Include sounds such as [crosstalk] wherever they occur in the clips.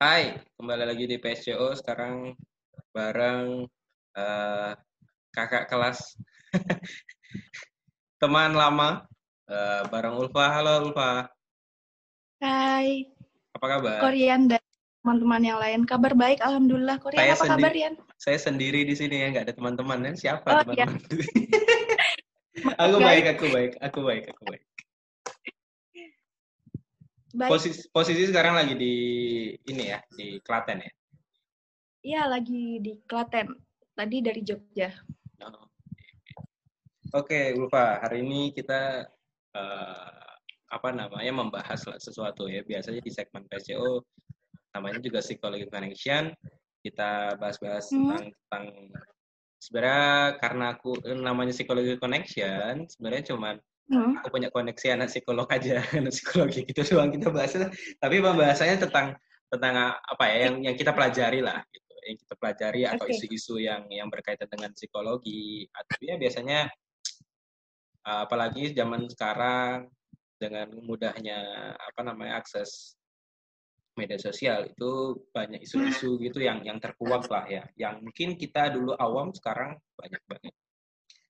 Hai, kembali lagi di PSCO sekarang bareng uh, kakak kelas [laughs] teman lama uh, bareng Ulfa. Halo Ulfa. Hai. Apa kabar? Korean dan teman-teman yang lain. Kabar baik, alhamdulillah. Korean saya apa sendiri, kabar Rian? Saya sendiri di sini ya, nggak ada teman-teman ya. Siapa oh, teman-teman? Ya. [laughs] aku baik, aku baik, aku baik, aku baik. Baik. Posisi, posisi sekarang lagi di ini ya, di Klaten ya? Iya, lagi di Klaten. Tadi dari Jogja. Oh. Oke, okay, Ulfa. Hari ini kita uh, apa namanya membahas sesuatu ya. Biasanya di segmen PCO namanya juga psikologi connection. Kita bahas-bahas hmm. tentang tentang sebenarnya karena aku namanya psikologi connection, sebenarnya cuman hmm. aku punya koneksi anak psikolog aja [laughs] anak psikologi gitu doang kita bahas tapi pembahasannya tentang tentang apa ya yang yang kita pelajari lah gitu yang kita pelajari atau isu-isu yang yang berkaitan dengan psikologi atau ya biasanya apalagi zaman sekarang dengan mudahnya apa namanya akses media sosial itu banyak isu-isu gitu yang yang terkuak lah ya yang mungkin kita dulu awam sekarang banyak banget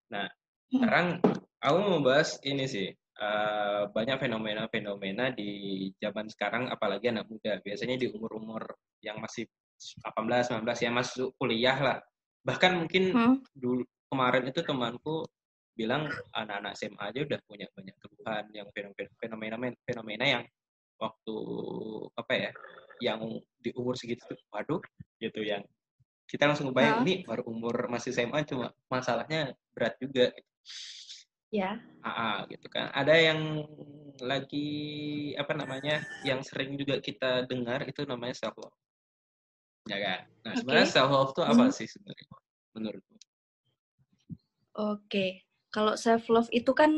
nah hmm. sekarang aku mau bahas ini sih uh, banyak fenomena-fenomena di zaman sekarang apalagi anak muda. Biasanya di umur-umur yang masih 18 19 ya masuk kuliah lah. Bahkan mungkin hmm? dulu kemarin itu temanku bilang anak-anak SMA aja udah punya banyak keluhan yang fenomena fenomena yang waktu apa ya yang di umur segitu waduh gitu yang kita langsung kebayang ini baru umur masih SMA cuma masalahnya berat juga ya. AA gitu kan. Ada yang lagi apa namanya yang sering juga kita dengar itu namanya self love ya kan? Nah sebenarnya okay. self love itu apa hmm. sih sebenarnya menurutmu? Oke. Okay. kalau self love itu kan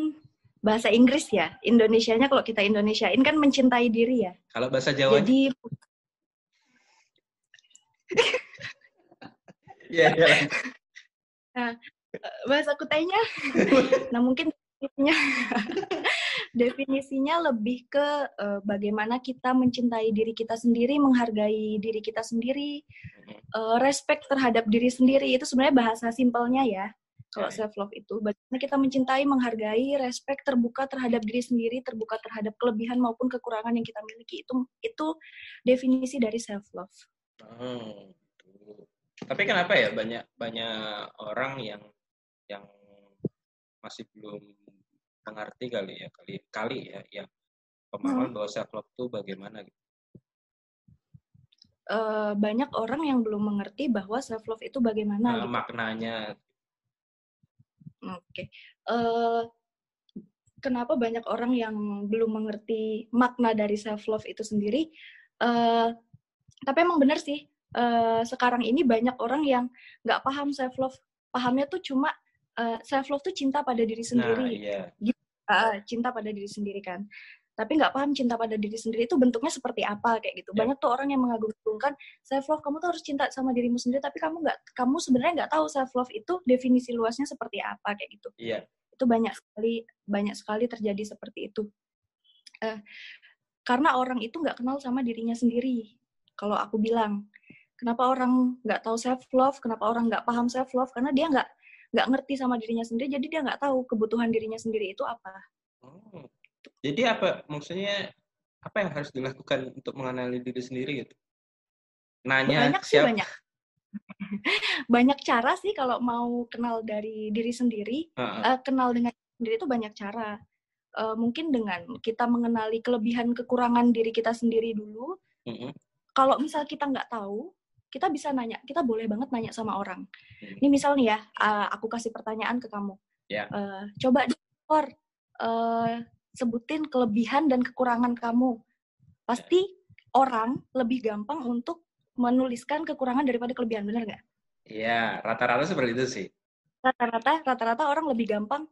bahasa Inggris ya? Indonesianya kalau kita Indonesiain kan mencintai diri ya? Kalau bahasa Jawa jadi [laughs] ya, ya. Nah, bahasa kutainya. [laughs] nah mungkin definisinya [laughs] definisinya lebih ke uh, bagaimana kita mencintai diri kita sendiri, menghargai diri kita sendiri, uh, respect terhadap diri sendiri itu sebenarnya bahasa simpelnya ya. Kalau self love itu bagaimana kita mencintai, menghargai, respect, terbuka terhadap diri sendiri, terbuka terhadap kelebihan maupun kekurangan yang kita miliki itu itu definisi dari self love. Hmm. Tapi kenapa ya banyak banyak orang yang yang masih belum mengerti kali ya kali kali ya yang pemahaman hmm. bahwa self love itu bagaimana gitu. Uh, banyak orang yang belum mengerti bahwa self love itu bagaimana uh, gitu. maknanya. Oke. Okay. Uh, eh, kenapa banyak orang yang belum mengerti makna dari self love itu sendiri? Uh, tapi emang benar sih. Uh, sekarang ini banyak orang yang nggak paham self love. Pahamnya tuh cuma uh, eh, self love tuh cinta pada diri sendiri. Nah, iya. Gitu, uh, cinta pada diri sendiri kan. Tapi nggak paham cinta pada diri sendiri itu bentuknya seperti apa kayak gitu. Yeah. Banyak tuh orang yang mengagungkan self love kamu tuh harus cinta sama dirimu sendiri tapi kamu nggak kamu sebenarnya nggak tahu self love itu definisi luasnya seperti apa kayak gitu. Iya. Yeah. Itu banyak sekali banyak sekali terjadi seperti itu. Uh, karena orang itu nggak kenal sama dirinya sendiri. Kalau aku bilang, kenapa orang nggak tahu self love, kenapa orang nggak paham self love? Karena dia nggak nggak ngerti sama dirinya sendiri jadi dia nggak tahu kebutuhan dirinya sendiri itu apa oh. jadi apa maksudnya apa yang harus dilakukan untuk mengenali diri sendiri gitu nanya banyak siap... sih banyak [laughs] banyak cara sih kalau mau kenal dari diri sendiri uh -uh. Uh, kenal dengan sendiri itu banyak cara uh, mungkin dengan kita mengenali kelebihan kekurangan diri kita sendiri dulu uh -uh. kalau misal kita nggak tahu kita bisa nanya, kita boleh banget nanya sama orang. Hmm. Ini misal nih ya, uh, aku kasih pertanyaan ke kamu. Yeah. Ya. Uh, coba di uh, sebutin kelebihan dan kekurangan kamu. Pasti yeah. orang lebih gampang untuk menuliskan kekurangan daripada kelebihan, benar nggak? Iya, rata-rata seperti itu sih. Rata-rata, rata-rata orang lebih gampang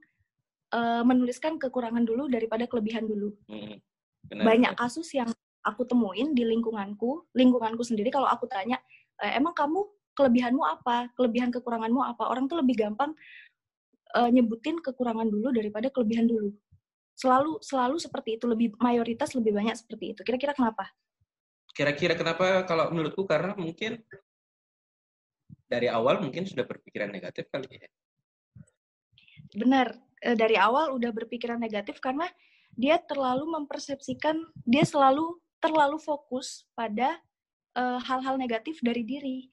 uh, menuliskan kekurangan dulu daripada kelebihan dulu. Hmm. Benar, Banyak benar. kasus yang aku temuin di lingkunganku, lingkunganku sendiri kalau aku tanya, emang kamu kelebihanmu apa, kelebihan kekuranganmu apa. Orang tuh lebih gampang uh, nyebutin kekurangan dulu daripada kelebihan dulu. Selalu selalu seperti itu, lebih mayoritas lebih banyak seperti itu. Kira-kira kenapa? kira-kira kenapa kalau menurutku karena mungkin dari awal mungkin sudah berpikiran negatif kali ya. Benar, eh, dari awal udah berpikiran negatif karena dia terlalu mempersepsikan, dia selalu terlalu fokus pada eh, hal-hal uh, negatif dari diri.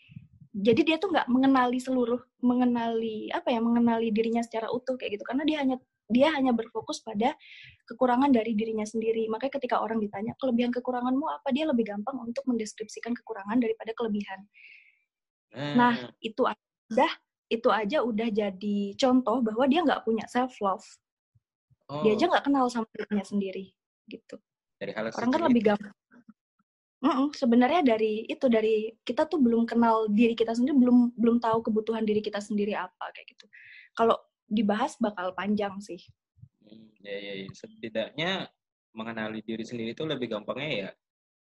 Jadi dia tuh nggak mengenali seluruh, mengenali apa ya, mengenali dirinya secara utuh kayak gitu. Karena dia hanya dia hanya berfokus pada kekurangan dari dirinya sendiri. Makanya ketika orang ditanya kelebihan kekuranganmu apa, dia lebih gampang untuk mendeskripsikan kekurangan daripada kelebihan. Nah, hmm. itu udah itu aja udah jadi contoh bahwa dia nggak punya self love. Oh. Dia aja nggak kenal sama dirinya sendiri, gitu. Dari hal Orang kan lebih gampang. Mm -mm, sebenarnya dari itu dari kita tuh belum kenal diri kita sendiri, belum belum tahu kebutuhan diri kita sendiri apa kayak gitu. Kalau dibahas bakal panjang sih. Ya, ya, ya. Setidaknya mengenali diri sendiri itu lebih gampangnya ya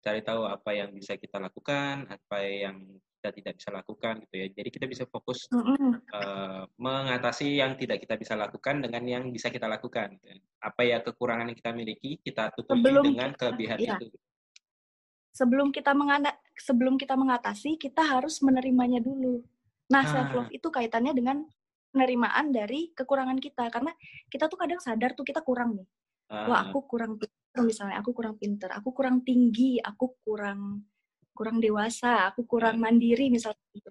cari tahu apa yang bisa kita lakukan, apa yang kita tidak bisa lakukan gitu ya. Jadi kita bisa fokus uh, mengatasi yang tidak kita bisa lakukan dengan yang bisa kita lakukan. Gitu ya. Apa ya kekurangan yang kita miliki kita tutupi sebelum dengan kelebihan iya. itu. Sebelum kita mengana sebelum kita mengatasi, kita harus menerimanya dulu. Nah, ah. self love itu kaitannya dengan penerimaan dari kekurangan kita karena kita tuh kadang sadar tuh kita kurang nih. Ah. Wah, aku kurang misalnya aku kurang pinter, aku kurang tinggi, aku kurang kurang dewasa, aku kurang mandiri misalnya gitu.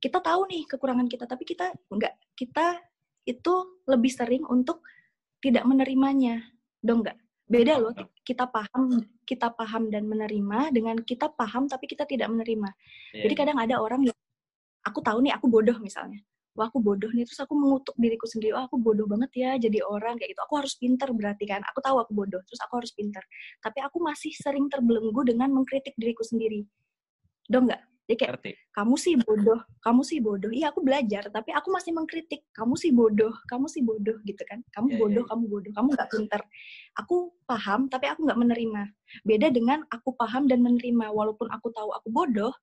Kita tahu nih kekurangan kita, tapi kita enggak kita itu lebih sering untuk tidak menerimanya. Dong enggak? Beda loh, kita paham, kita paham dan menerima dengan kita paham tapi kita tidak menerima. Yeah. Jadi iya. kadang ada orang yang aku tahu nih aku bodoh misalnya wah aku bodoh nih terus aku mengutuk diriku sendiri oh aku bodoh banget ya jadi orang kayak gitu aku harus pinter berarti kan aku tahu aku bodoh terus aku harus pinter tapi aku masih sering terbelenggu dengan mengkritik diriku sendiri dong nggak jadi kayak Arti. kamu sih bodoh kamu sih bodoh iya aku belajar tapi aku masih mengkritik kamu sih bodoh kamu sih bodoh gitu kan kamu yeah, bodoh yeah. kamu bodoh kamu nggak pinter aku paham tapi aku nggak menerima. Beda dengan aku paham dan menerima. Walaupun aku tahu aku bodoh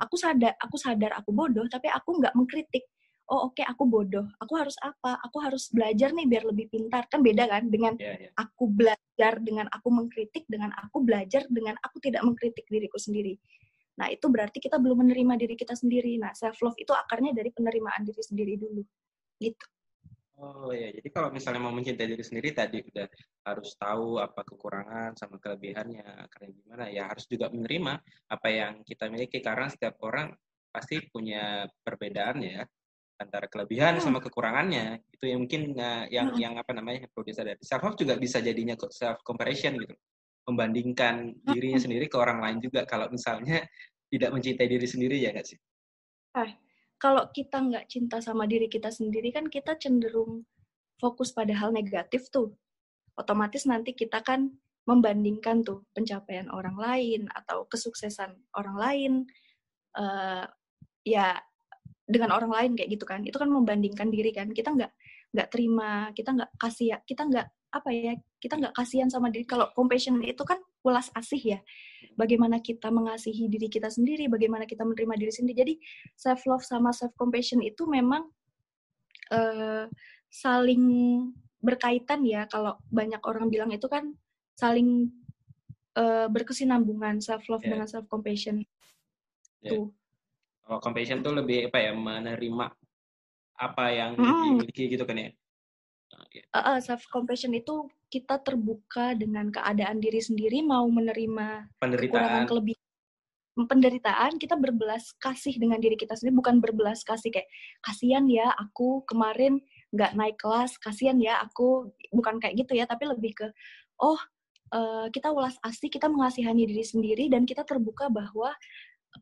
aku sadar aku sadar aku bodoh tapi aku nggak mengkritik. Oh oke okay, aku bodoh. Aku harus apa? Aku harus belajar nih biar lebih pintar. Kan beda kan dengan yeah, yeah. aku belajar dengan aku mengkritik dengan aku belajar dengan aku tidak mengkritik diriku sendiri. Nah itu berarti kita belum menerima diri kita sendiri. Nah self love itu akarnya dari penerimaan diri sendiri dulu. Gitu Oh ya, jadi kalau misalnya mau mencintai diri sendiri tadi udah harus tahu apa kekurangan sama kelebihannya, karena gimana ya harus juga menerima apa yang kita miliki karena setiap orang pasti punya perbedaan ya antara kelebihan sama hmm. kekurangannya itu yang mungkin uh, yang hmm. yang apa namanya perlu disadari self love juga bisa jadinya self comparison gitu membandingkan [laughs] dirinya sendiri ke orang lain juga kalau misalnya tidak mencintai diri sendiri ya nggak sih? Eh, kalau kita nggak cinta sama diri kita sendiri kan kita cenderung fokus pada hal negatif tuh. Otomatis nanti kita kan membandingkan tuh pencapaian orang lain atau kesuksesan orang lain uh, ya dengan orang lain kayak gitu kan. Itu kan membandingkan diri kan. Kita nggak nggak terima kita nggak kasih kita nggak apa ya kita nggak kasihan sama diri. Kalau compassion itu kan welas asih ya bagaimana kita mengasihi diri kita sendiri bagaimana kita menerima diri sendiri jadi self love sama self compassion itu memang uh, saling berkaitan ya kalau banyak orang bilang itu kan saling uh, berkesinambungan self love yeah. dengan self compassion yeah. tuh kalau compassion tuh lebih apa ya menerima apa yang hmm. dimiliki gitu kan ya. Uh, uh, self compassion itu kita terbuka dengan keadaan diri sendiri mau menerima penderitaan kelebihan penderitaan kita berbelas kasih dengan diri kita sendiri bukan berbelas kasih kayak kasihan ya aku kemarin nggak naik kelas kasihan ya aku bukan kayak gitu ya tapi lebih ke oh uh, kita ulas asih kita mengasihani diri sendiri dan kita terbuka bahwa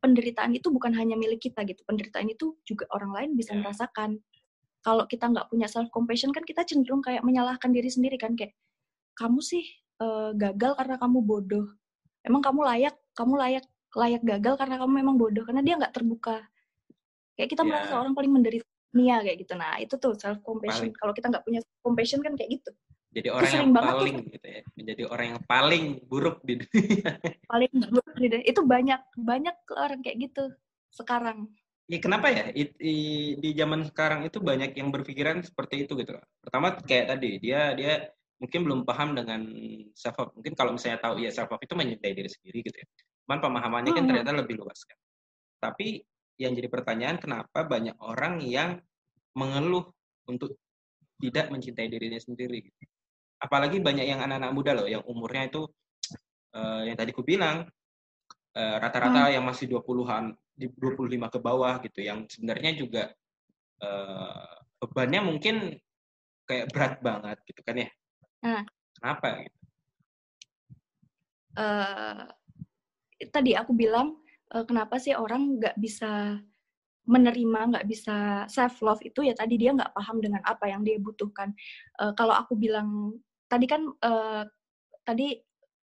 penderitaan itu bukan hanya milik kita gitu. Penderitaan itu juga orang lain bisa iya. merasakan. Kalau kita nggak punya self compassion kan kita cenderung kayak menyalahkan diri sendiri kan kayak kamu sih uh, gagal karena kamu bodoh. Emang kamu layak, kamu layak layak gagal karena kamu memang bodoh karena dia nggak terbuka. Kayak kita yeah. merasa orang paling menderita dunia kayak gitu. Nah, itu tuh self compassion. Kalau kita nggak punya compassion kan kayak gitu jadi orang yang paling tuh. gitu ya menjadi orang yang paling buruk di dunia [laughs] paling buruk di dunia itu banyak banyak orang kayak gitu sekarang ya kenapa ya di zaman sekarang itu banyak yang berpikiran seperti itu gitu pertama kayak tadi dia dia mungkin belum paham dengan self love. Mungkin kalau misalnya tahu ya self love itu mencintai diri sendiri gitu ya. Cuman pemahamannya kan ternyata lebih luas kan. Tapi yang jadi pertanyaan kenapa banyak orang yang mengeluh untuk tidak mencintai dirinya sendiri. Gitu. Apalagi banyak yang anak-anak muda loh yang umurnya itu uh, yang tadi ku bilang uh, rata-rata hmm. yang masih 20-an di 25 ke bawah gitu yang sebenarnya juga uh, bebannya mungkin kayak berat banget gitu kan ya. Hmm. Kenapa? Uh, tadi aku bilang uh, kenapa sih orang nggak bisa menerima nggak bisa self love itu ya tadi dia nggak paham dengan apa yang dia butuhkan uh, kalau aku bilang tadi kan uh, tadi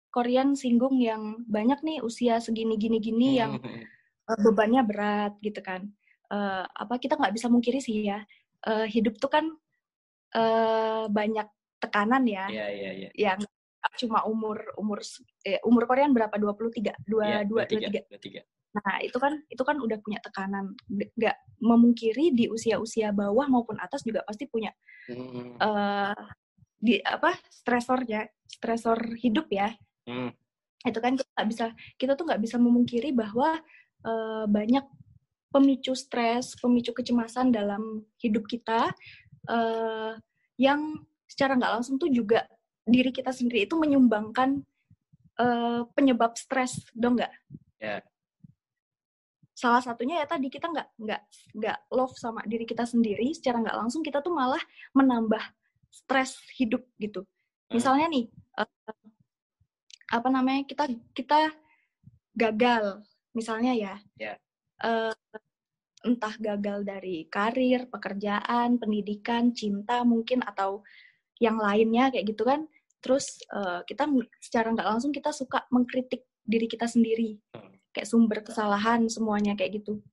Korean singgung yang banyak nih usia segini gini gini hmm. yang uh, bebannya berat gitu kan uh, apa kita nggak bisa mungkiri sih ya uh, hidup tuh kan uh, banyak tekanan ya yeah, yeah, yeah. yang cuma umur umur eh, umur Korean berapa 23 dua iya, dua dua tiga Nah, itu kan itu kan udah punya tekanan. Nggak memungkiri di usia-usia bawah maupun atas juga pasti punya hmm. uh, di apa stresornya, stresor hidup ya. Hmm. Itu kan kita bisa kita tuh nggak bisa memungkiri bahwa uh, banyak pemicu stres, pemicu kecemasan dalam hidup kita uh, yang secara nggak langsung tuh juga diri kita sendiri itu menyumbangkan uh, penyebab stres, dong nggak? Yeah salah satunya ya tadi kita nggak nggak nggak love sama diri kita sendiri secara nggak langsung kita tuh malah menambah stres hidup gitu hmm. misalnya nih uh, apa namanya kita kita gagal misalnya ya yeah. Ya. uh, entah gagal dari karir pekerjaan pendidikan cinta mungkin atau yang lainnya kayak gitu kan. Terus uh, kita secara nggak langsung kita suka mengkritik diri kita sendiri. Kayak sumber kesalahan semuanya kayak gitu.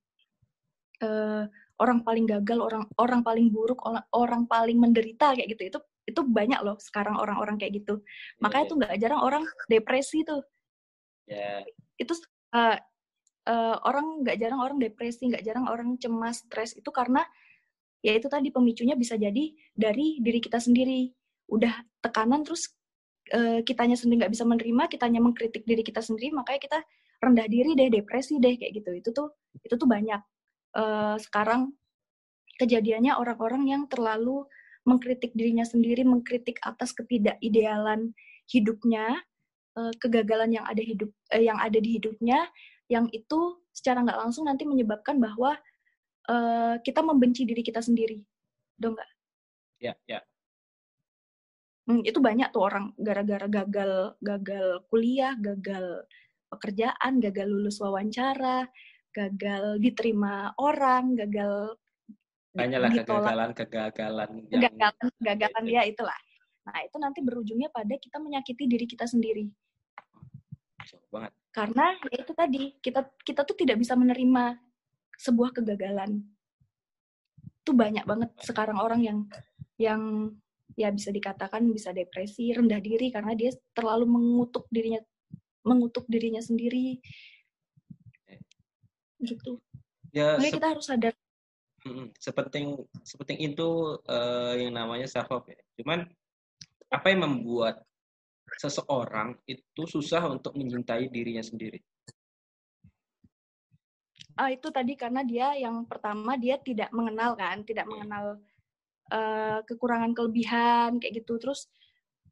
Uh, orang paling gagal orang orang paling buruk orang orang paling menderita kayak gitu. Itu itu banyak loh sekarang orang-orang kayak gitu. Yeah, makanya yeah. tuh nggak jarang orang depresi tuh. Yeah. itu uh, uh, orang nggak jarang orang depresi nggak jarang orang cemas stres. Itu karena ya itu tadi pemicunya bisa jadi dari diri kita sendiri udah tekanan terus uh, kitanya sendiri nggak bisa menerima kitanya mengkritik diri kita sendiri makanya kita rendah diri deh, depresi deh kayak gitu. Itu tuh itu tuh banyak uh, sekarang kejadiannya orang-orang yang terlalu mengkritik dirinya sendiri, mengkritik atas ketidakidealan hidupnya, uh, kegagalan yang ada hidup uh, yang ada di hidupnya, yang itu secara nggak langsung nanti menyebabkan bahwa uh, kita membenci diri kita sendiri, dong nggak? Ya, ya. Hmm, itu banyak tuh orang gara-gara gagal gagal kuliah, gagal pekerjaan, gagal lulus wawancara, gagal diterima orang, gagal banyaklah kegagalan kegagalan kegagalan kegagalan ya itulah. Nah itu nanti berujungnya pada kita menyakiti diri kita sendiri. Banget. Karena ya itu tadi kita kita tuh tidak bisa menerima sebuah kegagalan. Itu banyak banget sekarang orang yang yang ya bisa dikatakan bisa depresi rendah diri karena dia terlalu mengutuk dirinya mengutuk dirinya sendiri. Gitu. Ya Makanya kita harus sadar. Sepenting sepenting itu uh, yang namanya self love ya. Cuman apa yang membuat seseorang itu susah untuk mencintai dirinya sendiri ah itu tadi karena dia yang pertama dia tidak mengenal kan tidak iya. mengenal uh, kekurangan kelebihan kayak gitu. Terus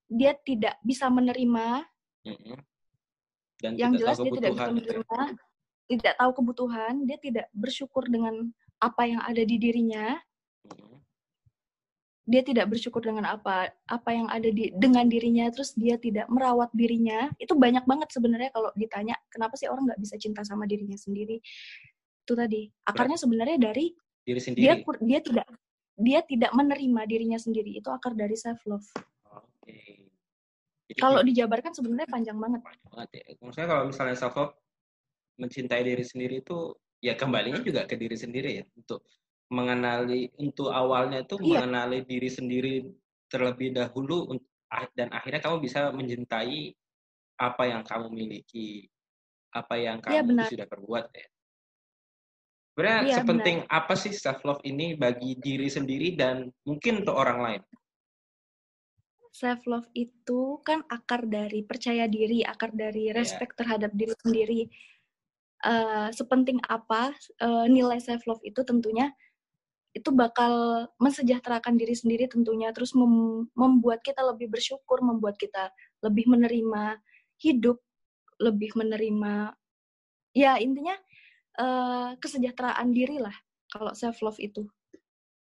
dia tidak bisa menerima dan yang jelas dia tidak bisa menerima tidak tahu kebutuhan dia tidak bersyukur dengan apa yang ada di dirinya. Dia tidak bersyukur dengan apa apa yang ada di dengan dirinya terus dia tidak merawat dirinya. Itu banyak banget sebenarnya kalau ditanya kenapa sih orang nggak bisa cinta sama dirinya sendiri itu tadi akarnya sebenarnya dari diri sendiri dia dia tidak dia tidak menerima dirinya sendiri itu akar dari self love okay. Kalau dijabarkan sebenarnya panjang banget. Banget ya. Maksudnya kalau misalnya self love mencintai diri sendiri itu ya kembalinya juga ke diri sendiri ya untuk mengenali untuk awalnya itu iya. mengenali diri sendiri terlebih dahulu dan akhirnya kamu bisa mencintai apa yang kamu miliki, apa yang iya, kamu iya, sudah perbuat ya. Sebenarnya iya, sepenting benar. apa sih self love ini bagi diri sendiri dan mungkin untuk orang lain? self love itu kan akar dari percaya diri, akar dari iya. respect yeah. terhadap diri sendiri. Uh, sepenting apa uh, nilai self love itu tentunya itu bakal mensejahterakan diri sendiri tentunya terus mem membuat kita lebih bersyukur, membuat kita lebih menerima hidup, lebih menerima ya intinya uh, kesejahteraan diri lah kalau self love itu.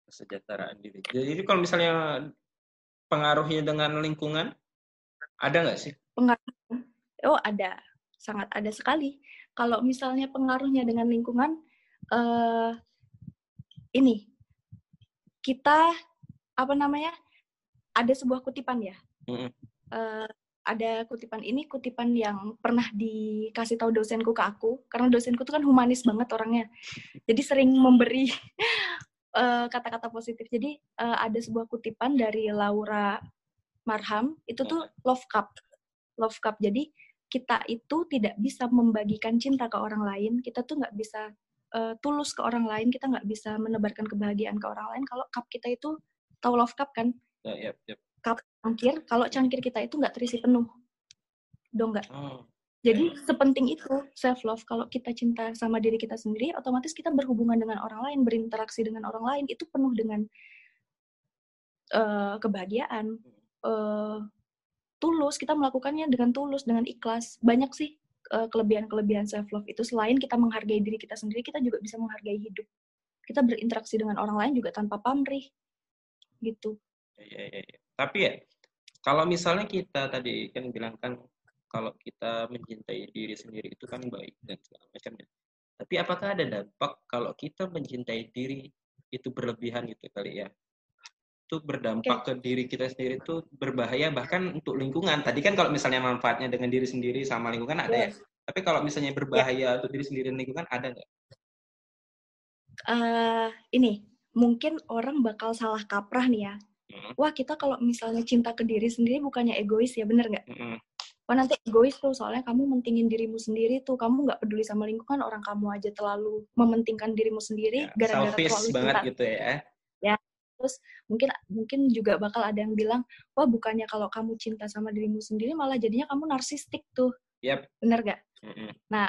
Kesejahteraan diri. Jadi kalau misalnya pengaruhnya dengan lingkungan ada nggak sih? Pengaruh. Oh ada, sangat ada sekali. Kalau misalnya pengaruhnya dengan lingkungan, uh, ini kita apa namanya ada sebuah kutipan ya mm-hmm. uh, ada kutipan ini kutipan yang pernah dikasih tahu dosenku ke aku. Karena dosenku tuh kan humanis banget orangnya. Jadi sering memberi uh, [laughs] kata-kata positif. Jadi uh, ada sebuah kutipan dari Laura Marham. Itu tuh love cup. Love cup. Jadi kita itu tidak bisa membagikan cinta ke orang lain. Kita tuh nggak bisa uh, tulus ke orang lain, kita nggak bisa menebarkan kebahagiaan ke orang lain. Kalau cup kita itu tahu love cup kan? Uh, yep, yep. Cangkir, kalau cangkir kita itu nggak terisi penuh, dong nggak? Oh. Jadi yeah. sepenting itu self love. Kalau kita cinta sama diri kita sendiri, otomatis kita berhubungan dengan orang lain, berinteraksi dengan orang lain itu penuh dengan uh, kebahagiaan. Uh, tulus, kita melakukannya dengan tulus, dengan ikhlas. Banyak sih uh, kelebihan-kelebihan self love itu selain kita menghargai diri kita sendiri kita juga bisa menghargai hidup kita berinteraksi dengan orang lain juga tanpa pamrih gitu ya, ya, ya. Tapi ya kalau misalnya kita tadi kan bilang kan kalau kita mencintai diri sendiri itu kan baik dan segala macamnya tapi apakah ada dampak kalau kita mencintai diri itu berlebihan gitu kali ya itu berdampak okay. ke diri kita sendiri itu berbahaya bahkan untuk lingkungan. Tadi kan kalau misalnya manfaatnya dengan diri sendiri sama lingkungan ada ya. Tapi kalau misalnya berbahaya yeah. untuk diri sendiri dan lingkungan ada nggak? Uh, ini mungkin orang bakal salah kaprah nih ya. Hmm. Wah kita kalau misalnya cinta ke diri sendiri bukannya egois ya bener nggak? Hmm. Wah nanti egois tuh soalnya kamu mentingin dirimu sendiri tuh kamu nggak peduli sama lingkungan orang kamu aja terlalu mementingkan dirimu sendiri ya, gara-gara terlalu banget cinta. gitu ya terus mungkin mungkin juga bakal ada yang bilang wah bukannya kalau kamu cinta sama dirimu sendiri malah jadinya kamu narsistik tuh yep. bener gak mm-hmm. nah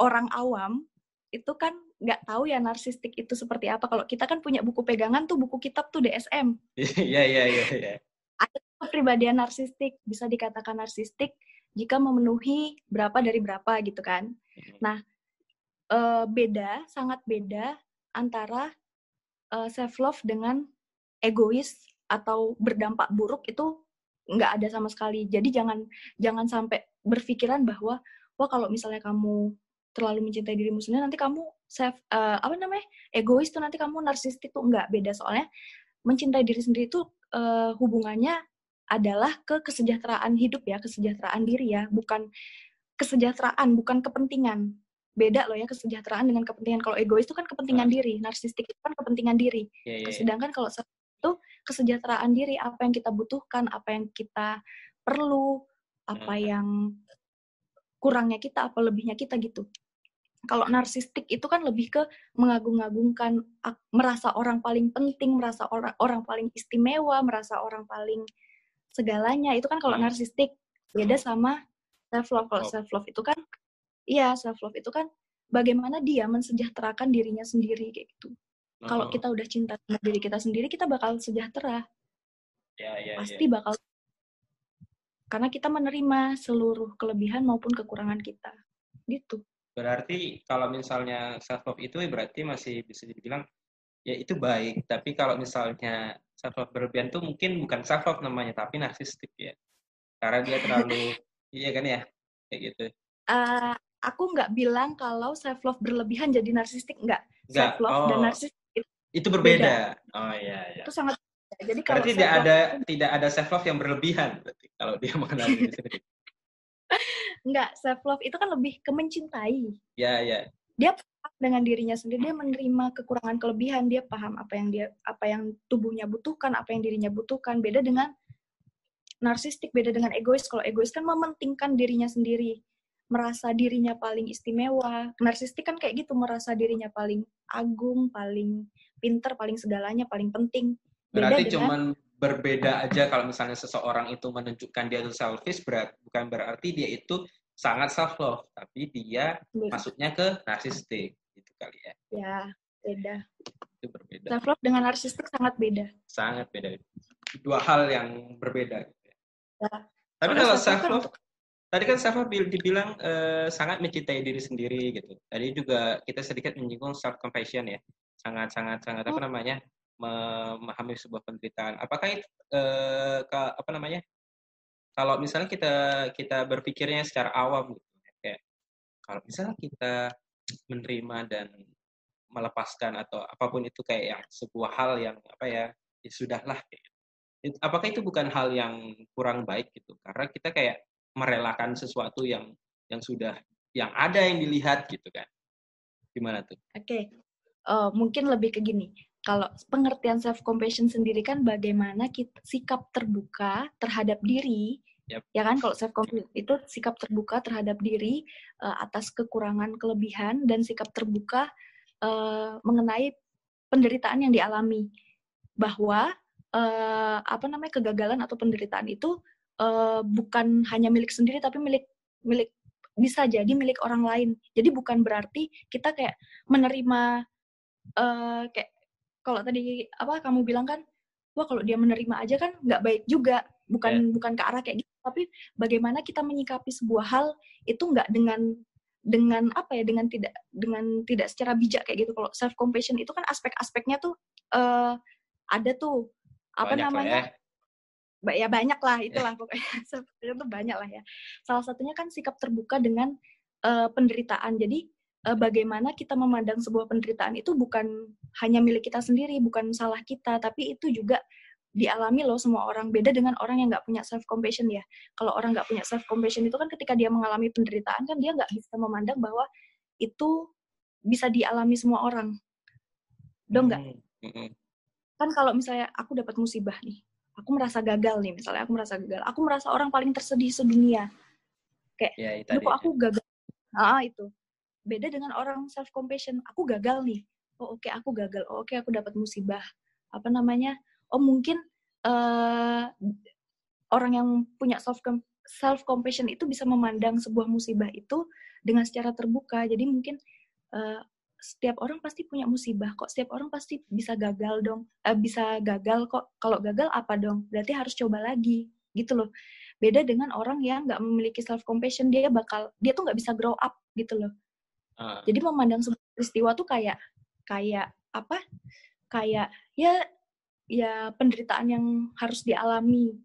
orang awam itu kan nggak tahu ya narsistik itu seperti apa kalau kita kan punya buku pegangan tuh buku kitab tuh DSM iya iya iya iya ada kepribadian narsistik bisa dikatakan narsistik jika memenuhi berapa dari berapa gitu kan mm-hmm. nah uh, beda sangat beda antara uh, self love dengan egois atau berdampak buruk itu nggak ada sama sekali. Jadi jangan jangan sampai berpikiran bahwa wah kalau misalnya kamu terlalu mencintai dirimu sendiri nanti kamu self uh, apa namanya egois tuh nanti kamu narsistik tuh nggak beda. Soalnya mencintai diri sendiri itu uh, hubungannya adalah ke kesejahteraan hidup ya kesejahteraan diri ya bukan kesejahteraan bukan kepentingan. Beda loh ya kesejahteraan dengan kepentingan. Kalau egois itu kan kepentingan diri narsistik itu kan kepentingan diri. Yeah, yeah. sedangkan kalau itu kesejahteraan diri, apa yang kita butuhkan, apa yang kita perlu, apa hmm. yang kurangnya kita, apa lebihnya kita gitu. Kalau narsistik itu kan lebih ke mengagung-agungkan, merasa orang paling penting, merasa orang orang paling istimewa, merasa orang paling segalanya. Itu kan kalau hmm. narsistik beda sama self love. Kalau self love itu kan, iya self love itu kan bagaimana dia mensejahterakan dirinya sendiri kayak gitu. Kalau kita udah cinta sama diri kita sendiri, kita bakal sejahtera. Ya, ya, Pasti ya. bakal karena kita menerima seluruh kelebihan maupun kekurangan kita. Gitu. Berarti kalau misalnya self love itu berarti masih bisa dibilang ya itu baik, tapi kalau misalnya self love berlebihan itu mungkin bukan self love namanya, tapi narsistik ya. Karena dia terlalu [laughs] iya kan ya? Kayak gitu. Uh, aku nggak bilang kalau self love berlebihan jadi narsistik nggak. Self love oh. dan narsistik itu berbeda. Beda. Oh iya iya. Itu sangat jadi kalau berarti tidak ada itu, tidak ada self love yang berlebihan berarti kalau dia mengenal diri sendiri. [laughs] Enggak, self love itu kan lebih ke mencintai. Ya, ya. Dia paham dengan dirinya sendiri, dia menerima kekurangan kelebihan, dia paham apa yang dia apa yang tubuhnya butuhkan, apa yang dirinya butuhkan. Beda dengan narsistik, beda dengan egois. Kalau egois kan mementingkan dirinya sendiri merasa dirinya paling istimewa. Narsistik kan kayak gitu, merasa dirinya paling agung, paling pinter, paling segalanya, paling penting. Beda Berarti dengan, cuman berbeda aja kalau misalnya seseorang itu menunjukkan dia itu selfish berat bukan berarti dia itu sangat self love tapi dia ya. masuknya ke narsistik gitu kali ya ya beda itu berbeda self love dengan narsistik sangat beda sangat beda dua hal yang berbeda gitu ya. ya. tapi kalau self love tadi kan Safa dibilang uh, sangat mencintai diri sendiri gitu tadi juga kita sedikit menyinggung self compassion ya sangat sangat sangat apa hmm. namanya memahami sebuah penderitaan. Apakah itu eh, apa namanya? Kalau misalnya kita kita berpikirnya secara awam gitu, kayak kalau misalnya kita menerima dan melepaskan atau apa pun itu kayak yang sebuah hal yang apa ya, ya sudahlah gitu. Apakah itu bukan hal yang kurang baik gitu? Karena kita kayak merelakan sesuatu yang yang sudah yang ada yang dilihat gitu kan. Gimana tuh? Oke. Okay. Uh, mungkin lebih ke gini kalau pengertian self compassion sendiri kan bagaimana kita sikap terbuka terhadap diri yep. ya kan? Kalau self compassion itu sikap terbuka terhadap diri uh, atas kekurangan kelebihan dan sikap terbuka uh, mengenai penderitaan yang dialami. Bahwa uh, apa namanya kegagalan atau penderitaan itu uh, bukan hanya milik sendiri tapi milik milik bisa jadi milik orang lain. Jadi bukan berarti kita kayak menerima uh, kayak kalau tadi apa kamu bilang kan wah kalau dia menerima aja kan nggak baik juga bukan yeah. bukan ke arah kayak gitu tapi bagaimana kita menyikapi sebuah hal itu nggak dengan dengan apa ya dengan tidak dengan tidak secara bijak kayak gitu kalau self compassion itu kan aspek-aspeknya tuh uh, ada tuh apa banyak namanya ya. ya banyak lah itulah yeah. pokoknya [laughs] self compassion tuh banyak lah ya salah satunya kan sikap terbuka dengan uh, penderitaan jadi uh, bagaimana kita memandang sebuah penderitaan itu bukan hanya milik kita sendiri, bukan salah kita, tapi itu juga dialami loh semua orang. Beda dengan orang yang nggak punya self compassion ya. Kalau orang nggak punya self compassion itu kan ketika dia mengalami penderitaan kan dia nggak bisa memandang bahwa itu bisa dialami semua orang. Dong nggak? Mm-hmm. Kan kalau misalnya aku dapat musibah nih, aku merasa gagal nih misalnya aku merasa gagal, aku merasa orang paling tersedih sedunia. Kayak, ya, kok aku gagal? Ah itu beda dengan orang self compassion aku gagal nih. Oh oke okay, aku gagal. Oh oke okay, aku dapat musibah. Apa namanya? Oh mungkin uh, orang yang punya self self compassion itu bisa memandang sebuah musibah itu dengan secara terbuka. Jadi mungkin uh, setiap orang pasti punya musibah kok. Setiap orang pasti bisa gagal dong. Uh, bisa gagal kok. Kalau gagal apa dong? Berarti harus coba lagi. Gitu loh. Beda dengan orang yang nggak memiliki self compassion dia bakal dia tuh nggak bisa grow up gitu loh Uh. Jadi memandang sebuah peristiwa tuh kayak kayak apa? Kayak ya ya penderitaan yang harus dialami.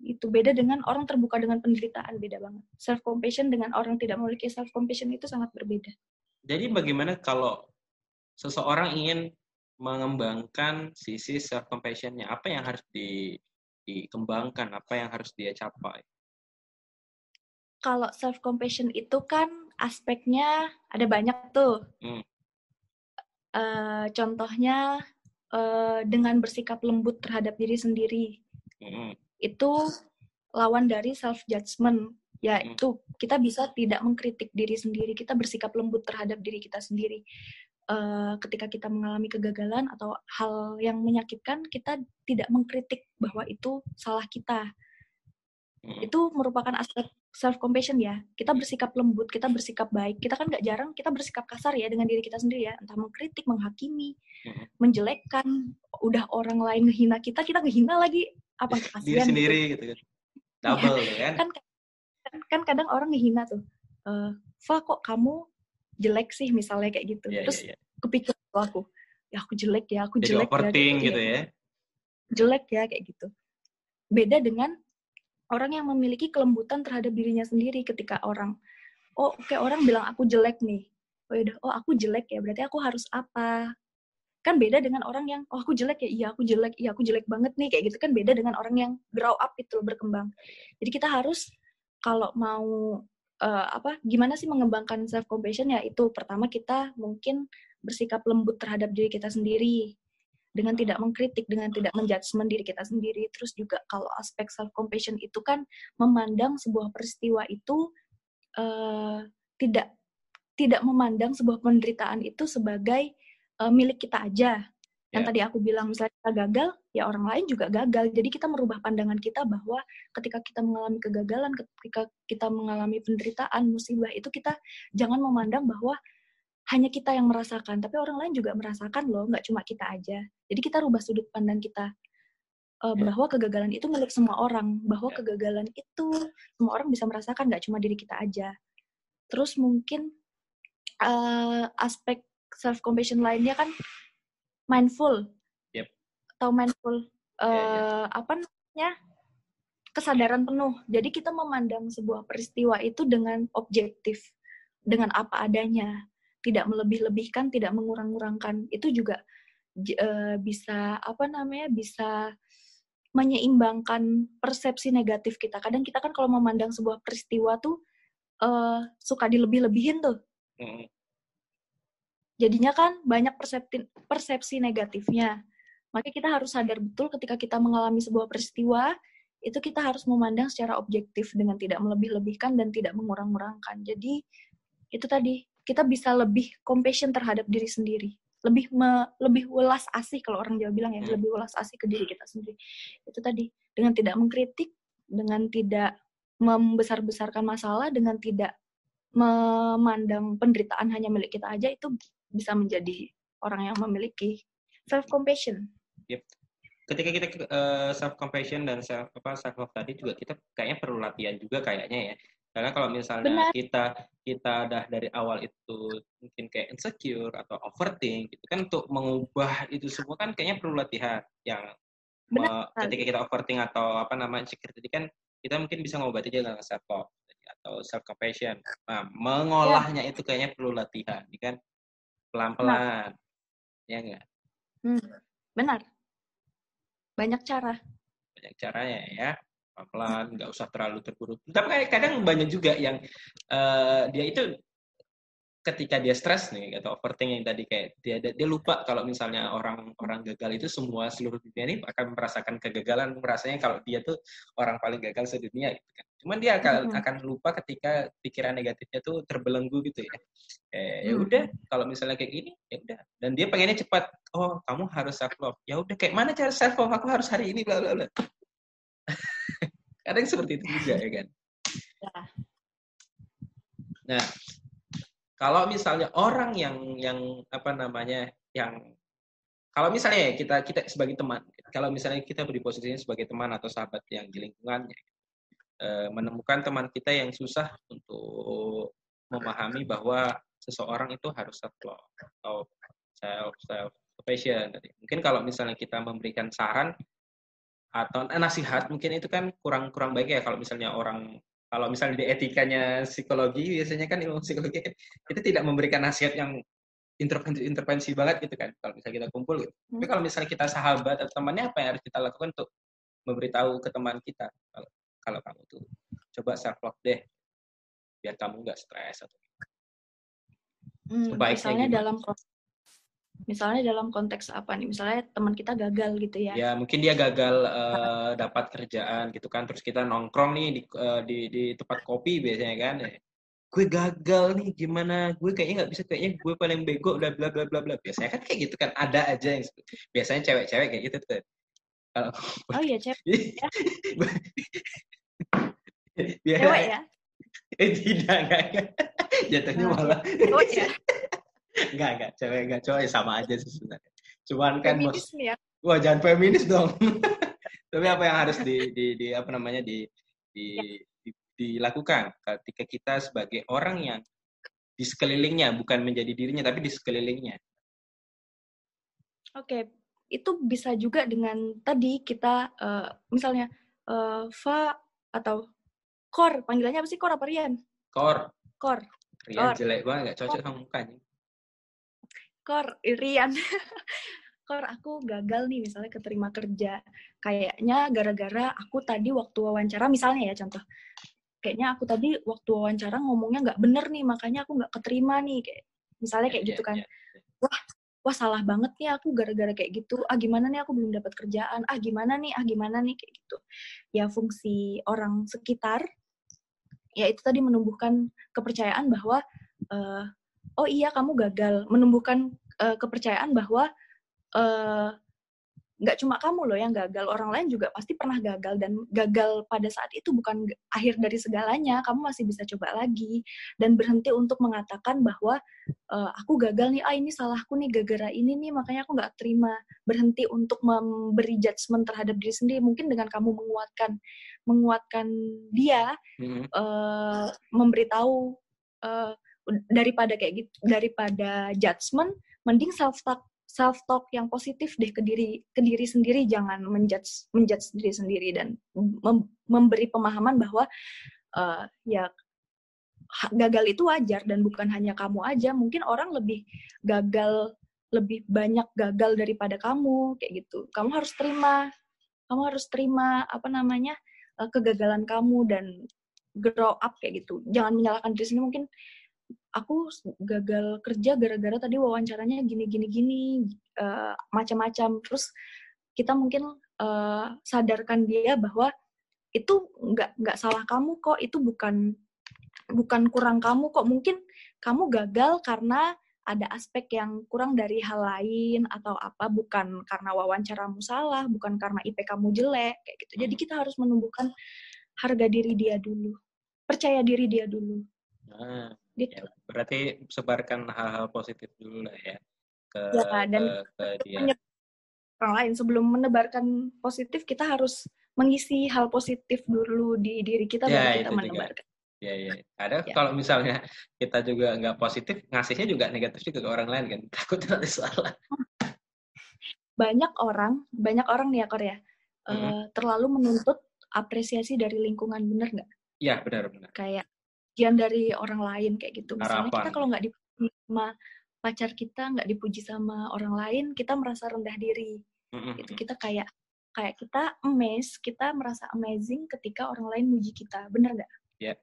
Itu beda dengan orang terbuka dengan penderitaan beda banget. Self compassion dengan orang tidak memiliki self compassion itu sangat berbeda. Jadi bagaimana kalau seseorang ingin mengembangkan sisi self compassionnya apa yang harus di, dikembangkan apa yang harus dia capai kalau self compassion itu kan aspeknya ada banyak tuh. Hmm. Uh, contohnya uh, dengan bersikap lembut terhadap diri sendiri. Hmm. Itu lawan dari self judgment. Yaitu hmm. kita bisa tidak mengkritik diri sendiri, kita bersikap lembut terhadap diri kita sendiri. Uh, ketika kita mengalami kegagalan atau hal yang menyakitkan, kita tidak mengkritik bahwa itu salah kita. Hmm. Itu merupakan aspek self compassion ya. Kita bersikap lembut kita bersikap baik. Kita kan nggak jarang kita bersikap kasar ya dengan diri kita sendiri ya. Entah mengkritik menghakimi menjelekkan udah orang lain ngehina kita kita ngehina lagi. Apa kasihan diri gitu. sendiri gitu, gitu kan. Double ya, kan? kan kan kadang orang ngehina tuh. Uh, Fa kok kamu jelek sih? misalnya kayak gitu. Yeah, terus yeah, yeah. kepikir aku ya aku jelek ya aku jelek ya, gitu, gitu ya. jelek ya kayak gitu. Beda dengan orang yang memiliki kelembutan terhadap dirinya sendiri ketika orang oh okay, orang bilang aku jelek nih. Oh yaudah oh aku jelek ya berarti aku harus apa? Kan beda dengan orang yang oh aku jelek ya iya aku jelek iya aku jelek banget nih kayak gitu. Kan beda dengan orang yang grow up itu berkembang. Jadi kita harus kalau mau uh, apa gimana sih mengembangkan self compassion ya? Itu pertama kita mungkin bersikap lembut terhadap diri kita sendiri dengan tidak mengkritik, dengan tidak menjudgment diri kita sendiri. Terus juga kalau aspek self compassion itu kan memandang sebuah peristiwa itu uh, tidak tidak memandang sebuah penderitaan itu sebagai uh, milik kita aja. yang yeah. tadi aku bilang misalnya kita gagal ya orang lain juga gagal jadi kita merubah pandangan kita bahwa ketika kita mengalami kegagalan ketika kita mengalami penderitaan musibah itu kita jangan memandang bahwa hanya kita yang merasakan tapi orang lain juga merasakan loh nggak cuma kita aja jadi kita rubah sudut pandang kita uh, bahwa kegagalan itu milik semua orang bahwa yeah. kegagalan itu semua orang bisa merasakan nggak cuma diri kita aja terus mungkin uh, aspek self compassion lainnya kan mindful. Yep. Atau mindful uh, yeah, yeah. apa namanya? kesadaran penuh. Jadi kita memandang sebuah peristiwa itu dengan objektif, dengan apa adanya, tidak melebih-lebihkan, tidak mengurang-urangkan. Itu juga uh, bisa apa namanya? bisa menyeimbangkan persepsi negatif kita. Kadang kita kan kalau memandang sebuah peristiwa tuh uh, suka dilebih-lebihin tuh. Mm jadinya kan banyak persepsi, persepsi negatifnya. Maka kita harus sadar betul ketika kita mengalami sebuah peristiwa, itu kita harus memandang secara objektif dengan tidak melebih-lebihkan dan tidak mengurang-urangkan. Jadi itu tadi kita bisa lebih compassion terhadap diri sendiri, lebih me, lebih welas asih kalau orang Jawa bilang ya, hmm. lebih welas asih ke diri kita sendiri. Itu tadi dengan tidak mengkritik, dengan tidak membesar-besarkan masalah, dengan tidak memandang penderitaan hanya milik kita aja itu bisa menjadi orang yang memiliki self compassion. Yep. Ketika kita uh, eh, self compassion dan self apa self love tadi juga kita kayaknya perlu latihan juga kayaknya ya. Karena kalau misalnya Benar. kita kita dah dari awal itu mungkin kayak insecure atau overthink itu kan untuk mengubah itu semua kan kayaknya perlu latihan yang me, ketika kita overthink atau apa namanya insecure tadi kan kita mungkin bisa ngobati aja dengan self love atau self compassion. Nah, mengolahnya ya. itu kayaknya perlu latihan, ya kan? pelan-pelan ya enggak hmm, benar banyak cara banyak caranya ya pelan-pelan nggak usah terlalu terburu tapi kadang banyak juga yang uh, dia itu ketika dia stres nih atau overthinking tadi kayak dia dia lupa kalau misalnya orang orang gagal itu semua seluruh dunia ini akan merasakan kegagalan. Merasanya kalau dia tuh orang paling gagal sedunia gitu kan. Cuman dia akan mm-hmm. akan lupa ketika pikiran negatifnya tuh terbelenggu gitu ya. Eh, ya udah kalau misalnya kayak gini ya udah. Dan dia pengennya cepat oh kamu harus self love ya udah kayak mana cara self love aku harus hari ini bla bla bla kadang seperti itu juga ya kan ya. nah kalau misalnya orang yang yang apa namanya yang kalau misalnya kita kita sebagai teman, kalau misalnya kita beri posisinya sebagai teman atau sahabat yang di lingkungannya, eh, menemukan teman kita yang susah untuk memahami bahwa seseorang itu harus self love atau self self. Mungkin kalau misalnya kita memberikan saran atau nasihat, mungkin itu kan kurang kurang baik ya kalau misalnya orang kalau misalnya di etikanya psikologi biasanya kan ilmu psikologi [laughs] kita tidak memberikan nasihat yang intervensi intervensi banget gitu kan kalau misalnya kita kumpul gitu. Hmm. Tapi kalau misalnya kita sahabat atau temannya apa yang harus kita lakukan untuk memberitahu ke teman kita kalau kalau kamu tuh coba self love deh biar kamu nggak stres atau hmm, misalnya gimana? dalam misalnya dalam konteks apa nih? Misalnya teman kita gagal gitu ya. Ya mungkin dia gagal uh, dapat kerjaan gitu kan. Terus kita nongkrong nih di uh, di, di tempat kopi biasanya kan eh, gue gagal nih gimana? Gue kayaknya nggak bisa kayaknya gue paling bego bla bla bla bla bla. Biasanya kan kayak gitu kan. Ada aja yang biasanya cewek-cewek kayak gitu tuh kalau oh iya cewek [laughs] ya. cewek ya? [laughs] Eh, tidak enggak, enggak. jatuhnya oh, malah oh, ya. [laughs] Enggak, enggak. Cewek enggak cowok ya sama aja sih sebenarnya. Cuman kan feminis ya. Wah, jangan feminis dong. [laughs] Tapi apa yang harus di, di, di apa namanya di, di, ya. di dilakukan ketika kita sebagai orang yang di sekelilingnya bukan menjadi dirinya tapi di sekelilingnya. Oke, itu bisa juga dengan tadi kita uh, misalnya uh, Fa atau Kor, panggilannya apa sih Kor apa Rian? Kor. Kor. Rian Kor. jelek banget, gak cocok sama mukanya. Kor, Irian, [laughs] Kor aku gagal nih misalnya keterima kerja. Kayaknya gara-gara aku tadi waktu wawancara, misalnya ya contoh, kayaknya aku tadi waktu wawancara ngomongnya nggak bener nih, makanya aku nggak keterima nih. Kayak, misalnya kayak yeah, gitu kan. Yeah, yeah. Wah, wah salah banget nih aku gara-gara kayak gitu. Ah gimana nih aku belum dapat kerjaan. Ah gimana nih, ah gimana nih kayak gitu. Ya fungsi orang sekitar ya itu tadi menumbuhkan kepercayaan bahwa uh, oh iya kamu gagal menumbuhkan uh, kepercayaan bahwa uh, nggak cuma kamu loh yang gagal, orang lain juga pasti pernah gagal dan gagal pada saat itu bukan akhir dari segalanya. Kamu masih bisa coba lagi dan berhenti untuk mengatakan bahwa e, aku gagal nih, ah ini salahku nih gara-gara ini nih, makanya aku nggak terima. Berhenti untuk memberi judgement terhadap diri sendiri. Mungkin dengan kamu menguatkan menguatkan dia, mm-hmm. uh, memberitahu uh, daripada kayak gitu, daripada judgement, mending self talk self talk yang positif deh ke diri ke diri sendiri. Jangan menjudge menjudge diri sendiri dan mem memberi pemahaman bahwa uh, ya gagal itu wajar dan bukan hanya kamu aja. Mungkin orang lebih gagal lebih banyak gagal daripada kamu kayak gitu. Kamu harus terima kamu harus terima apa namanya uh, kegagalan kamu dan grow up kayak gitu. Jangan menyalahkan diri sendiri. Mungkin aku gagal kerja gara-gara tadi wawancaranya gini gini gini uh, macam-macam. Terus kita mungkin uh, sadarkan dia bahwa itu nggak nggak salah kamu kok itu bukan bukan kurang kamu kok. Mungkin kamu gagal karena ada aspek yang kurang dari hal lain atau apa bukan karena wawancaramu salah bukan karena IP kamu jelek kayak gitu. Jadi hmm. kita harus menumbuhkan harga diri dia dulu. Percaya diri dia dulu. Nah gitu. Ya, berarti sebarkan hal-hal positif dulu lah ya ke, ya, dan ke, ke dia. Orang lain sebelum menebarkan positif kita harus mengisi hal positif dulu di diri kita ya, baru kita menebarkan. Ya, ya. Ada ya. kalau misalnya kita juga nggak positif, ngasihnya juga negatif juga ke orang lain kan. [laughs] Takut nanti salah. Banyak orang, banyak orang nih ya Korea, hmm. uh, terlalu menuntut apresiasi dari lingkungan, bener nggak? Iya, benar-benar. Kayak pujian dari orang lain kayak gitu. Misalnya Harapan. kita kalau nggak dipuji sama pacar kita, nggak dipuji sama orang lain, kita merasa rendah diri. Mm-hmm. Itu kita kayak kayak kita amazed, kita merasa amazing ketika orang lain muji kita, bener nggak? Yeah.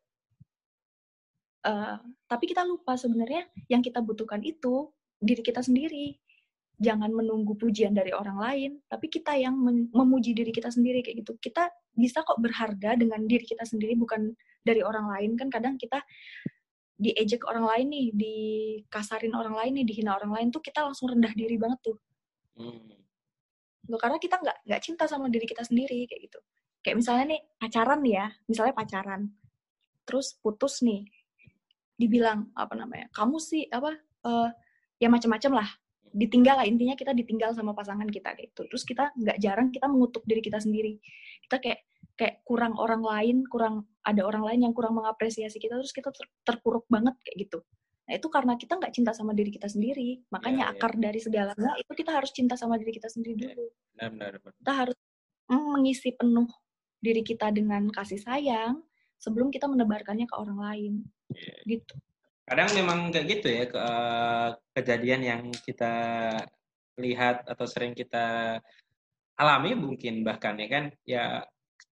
Uh, tapi kita lupa sebenarnya yang kita butuhkan itu diri kita sendiri. Jangan menunggu pujian dari orang lain, tapi kita yang memuji diri kita sendiri kayak gitu. Kita bisa kok berharga dengan diri kita sendiri, bukan dari orang lain kan kadang kita diejek orang lain nih, dikasarin orang lain nih, dihina orang lain tuh kita langsung rendah diri banget tuh. Hmm. Loh, karena kita nggak nggak cinta sama diri kita sendiri kayak gitu. Kayak misalnya nih pacaran ya, misalnya pacaran, terus putus nih, dibilang apa namanya, kamu sih apa uh, ya macam-macam lah, ditinggal lah intinya kita ditinggal sama pasangan kita kayak gitu. Terus kita nggak jarang kita mengutuk diri kita sendiri. Kita kayak kayak kurang orang lain, kurang ada orang lain yang kurang mengapresiasi kita, terus kita ter, terpuruk banget kayak gitu. Nah itu karena kita nggak cinta sama diri kita sendiri. Makanya ya, ya. akar dari segalanya itu kita harus cinta sama diri kita sendiri iya, dulu. Ya, benar, benar. Kita harus mengisi penuh diri kita dengan kasih sayang sebelum kita menebarkannya ke orang lain. Ya. Gitu. Kadang memang kayak gitu ya ke, kejadian yang kita lihat atau sering kita alami mungkin bahkan ya kan ya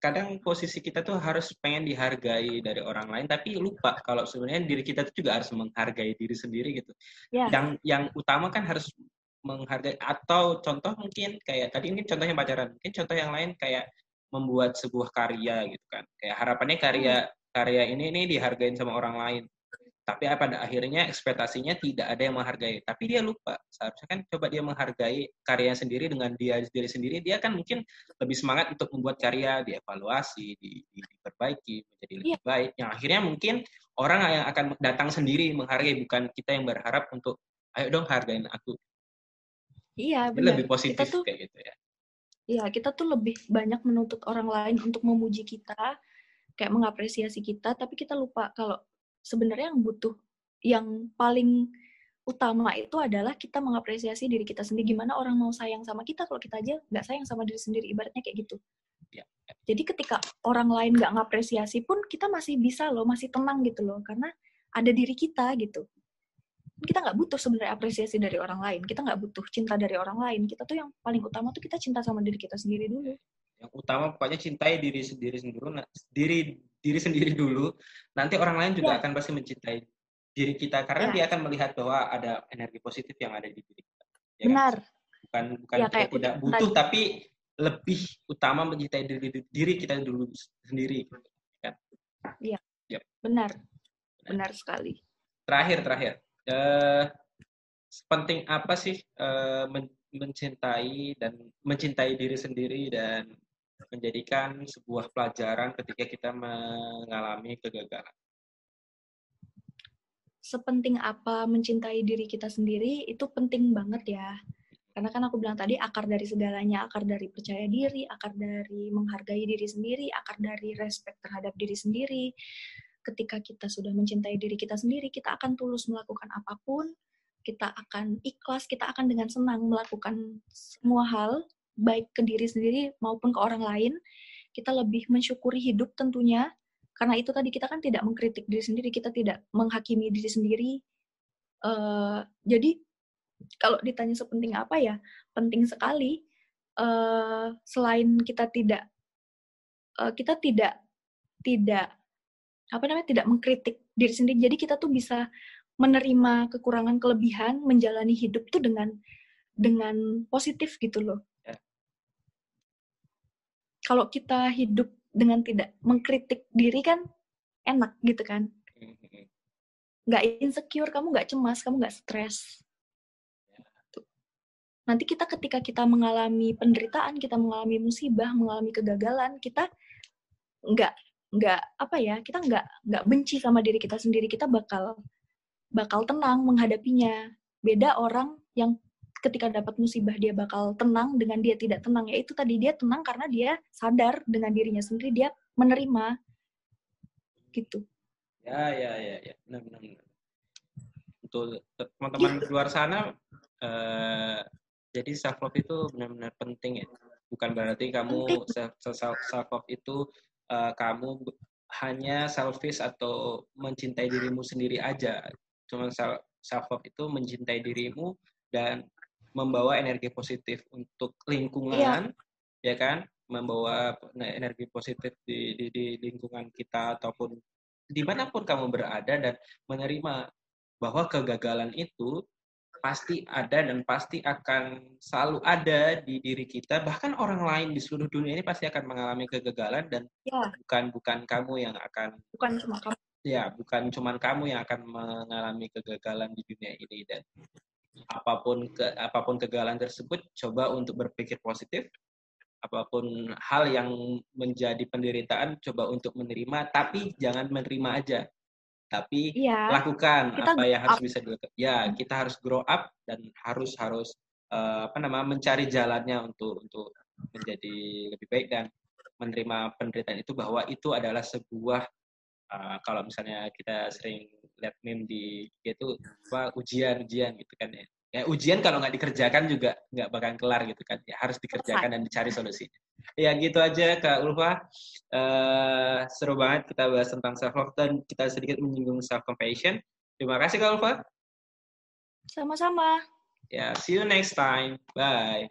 kadang posisi kita tuh harus pengen dihargai dari orang lain tapi lupa kalau sebenarnya diri kita tuh juga harus menghargai diri sendiri gitu. Yeah. Yang yang utama kan harus menghargai atau contoh mungkin kayak tadi ini contohnya pacaran, mungkin contoh yang lain kayak membuat sebuah karya gitu kan. Kayak harapannya karya hmm. karya ini ini dihargain sama orang lain tapi pada akhirnya ekspektasinya tidak ada yang menghargai. Tapi dia lupa. Seharusnya kan coba dia menghargai karya sendiri dengan dia sendiri sendiri dia kan mungkin lebih semangat untuk membuat karya dievaluasi di, di, diperbaiki menjadi lebih yeah. baik. Yang akhirnya mungkin orang yang akan datang sendiri menghargai bukan kita yang berharap untuk ayo dong hargain aku. Iya benar. lebih positif kita tuh, kayak gitu ya. Iya, kita tuh lebih banyak menuntut orang lain untuk memuji kita, kayak mengapresiasi kita, tapi kita lupa kalau sebenarnya yang butuh yang paling utama itu adalah kita mengapresiasi diri kita sendiri. Gimana orang mau sayang sama kita kalau kita aja nggak sayang sama diri sendiri, ibaratnya kayak gitu. Ya. Jadi ketika orang lain nggak ngapresiasi pun kita masih bisa loh, masih tenang gitu loh, karena ada diri kita gitu. Kita nggak butuh sebenarnya apresiasi dari orang lain, kita nggak butuh cinta dari orang lain. Kita tuh yang paling utama tuh kita cinta sama diri kita sendiri dulu. Yang utama pokoknya cintai diri sendiri sendiri, diri diri sendiri dulu, nanti orang lain juga ya. akan pasti mencintai diri kita karena ya. dia akan melihat bahwa ada energi positif yang ada di diri kita. Ya Benar. Kan? Bukan bukan ya, kita tidak butuh tadi. tapi lebih utama mencintai diri diri kita dulu sendiri kan. Iya. Yep. Benar. Benar sekali. Terakhir terakhir. Uh, penting apa sih uh, men mencintai dan mencintai diri sendiri dan menjadikan sebuah pelajaran ketika kita mengalami kegagalan? Sepenting apa mencintai diri kita sendiri itu penting banget ya. Karena kan aku bilang tadi akar dari segalanya, akar dari percaya diri, akar dari menghargai diri sendiri, akar dari respect terhadap diri sendiri. Ketika kita sudah mencintai diri kita sendiri, kita akan tulus melakukan apa pun, kita akan ikhlas, kita akan dengan senang melakukan semua hal baik ke diri sendiri maupun ke orang lain. Kita lebih mensyukuri hidup tentunya, karena itu tadi kita kan tidak mengkritik diri sendiri, kita tidak menghakimi diri sendiri. Uh, jadi kalau ditanya sepenting apa ya, penting sekali. Uh, selain kita tidak, uh, kita tidak tidak apa namanya tidak mengkritik diri sendiri. Jadi kita tuh bisa menerima kekurangan kelebihan, menjalani hidup tuh dengan dengan positif gitu loh kalau kita hidup dengan tidak mengkritik diri kan enak gitu kan. Nggak insecure kamu nggak cemas kamu nggak stres. Nanti kita ketika kita mengalami penderitaan kita mengalami musibah mengalami kegagalan kita nggak nggak apa ya kita nggak nggak benci sama diri kita sendiri kita bakal bakal tenang menghadapinya. Beda orang yang ketika dapat musibah dia bakal tenang dengan dia tidak tenang. Ya itu tadi dia tenang karena dia sadar dengan dirinya sendiri dia menerima. Gitu. Ya ya ya ya. Benar benar, benar. untuk teman-teman di luar sana uh, jadi self love itu benar-benar penting ya. Bukan berarti kamu self self love itu uh, kamu hanya selfish atau mencintai dirimu sendiri aja. Cuma self love itu mencintai dirimu dan membawa energi positif untuk lingkungan, yeah. ya kan? Membawa energi positif di, di, di lingkungan kita ataupun di mana pun kamu berada dan menerima bahwa kegagalan itu pasti ada dan pasti akan selalu ada di diri kita bahkan orang lain di seluruh dunia ini pasti akan mengalami kegagalan dan ya. bukan bukan kamu yang akan bukan cuma kamu ya bukan cuma kamu yang akan mengalami kegagalan di dunia ini dan apa pun ke apa pun kegagalan tersebut coba untuk berpikir positif. Apa pun hal yang menjadi penderitaan coba untuk menerima tapi jangan menerima aja. Tapi ya, lakukan kita apa yang harus up. bisa dilakukan ya kita harus grow up dan harus harus uh, apa namanya mencari jalannya untuk untuk menjadi lebih baik dan menerima penderitaan itu bahwa itu adalah sebuah uh, kalau misalnya kita sering lihat meme di itu apa ujian ujian gitu kan ya. Ya ujian kalau nggak dikerjakan juga nggak bakal kelar gitu kan ya harus dikerjakan dan dicari solusinya. Ya gitu aja kak Ulfa. Uh, seru banget kita bahas tentang self love dan kita sedikit menyinggung self compassion terima kasih kak Ulfa. Sama-sama. Ya see you next time. Bye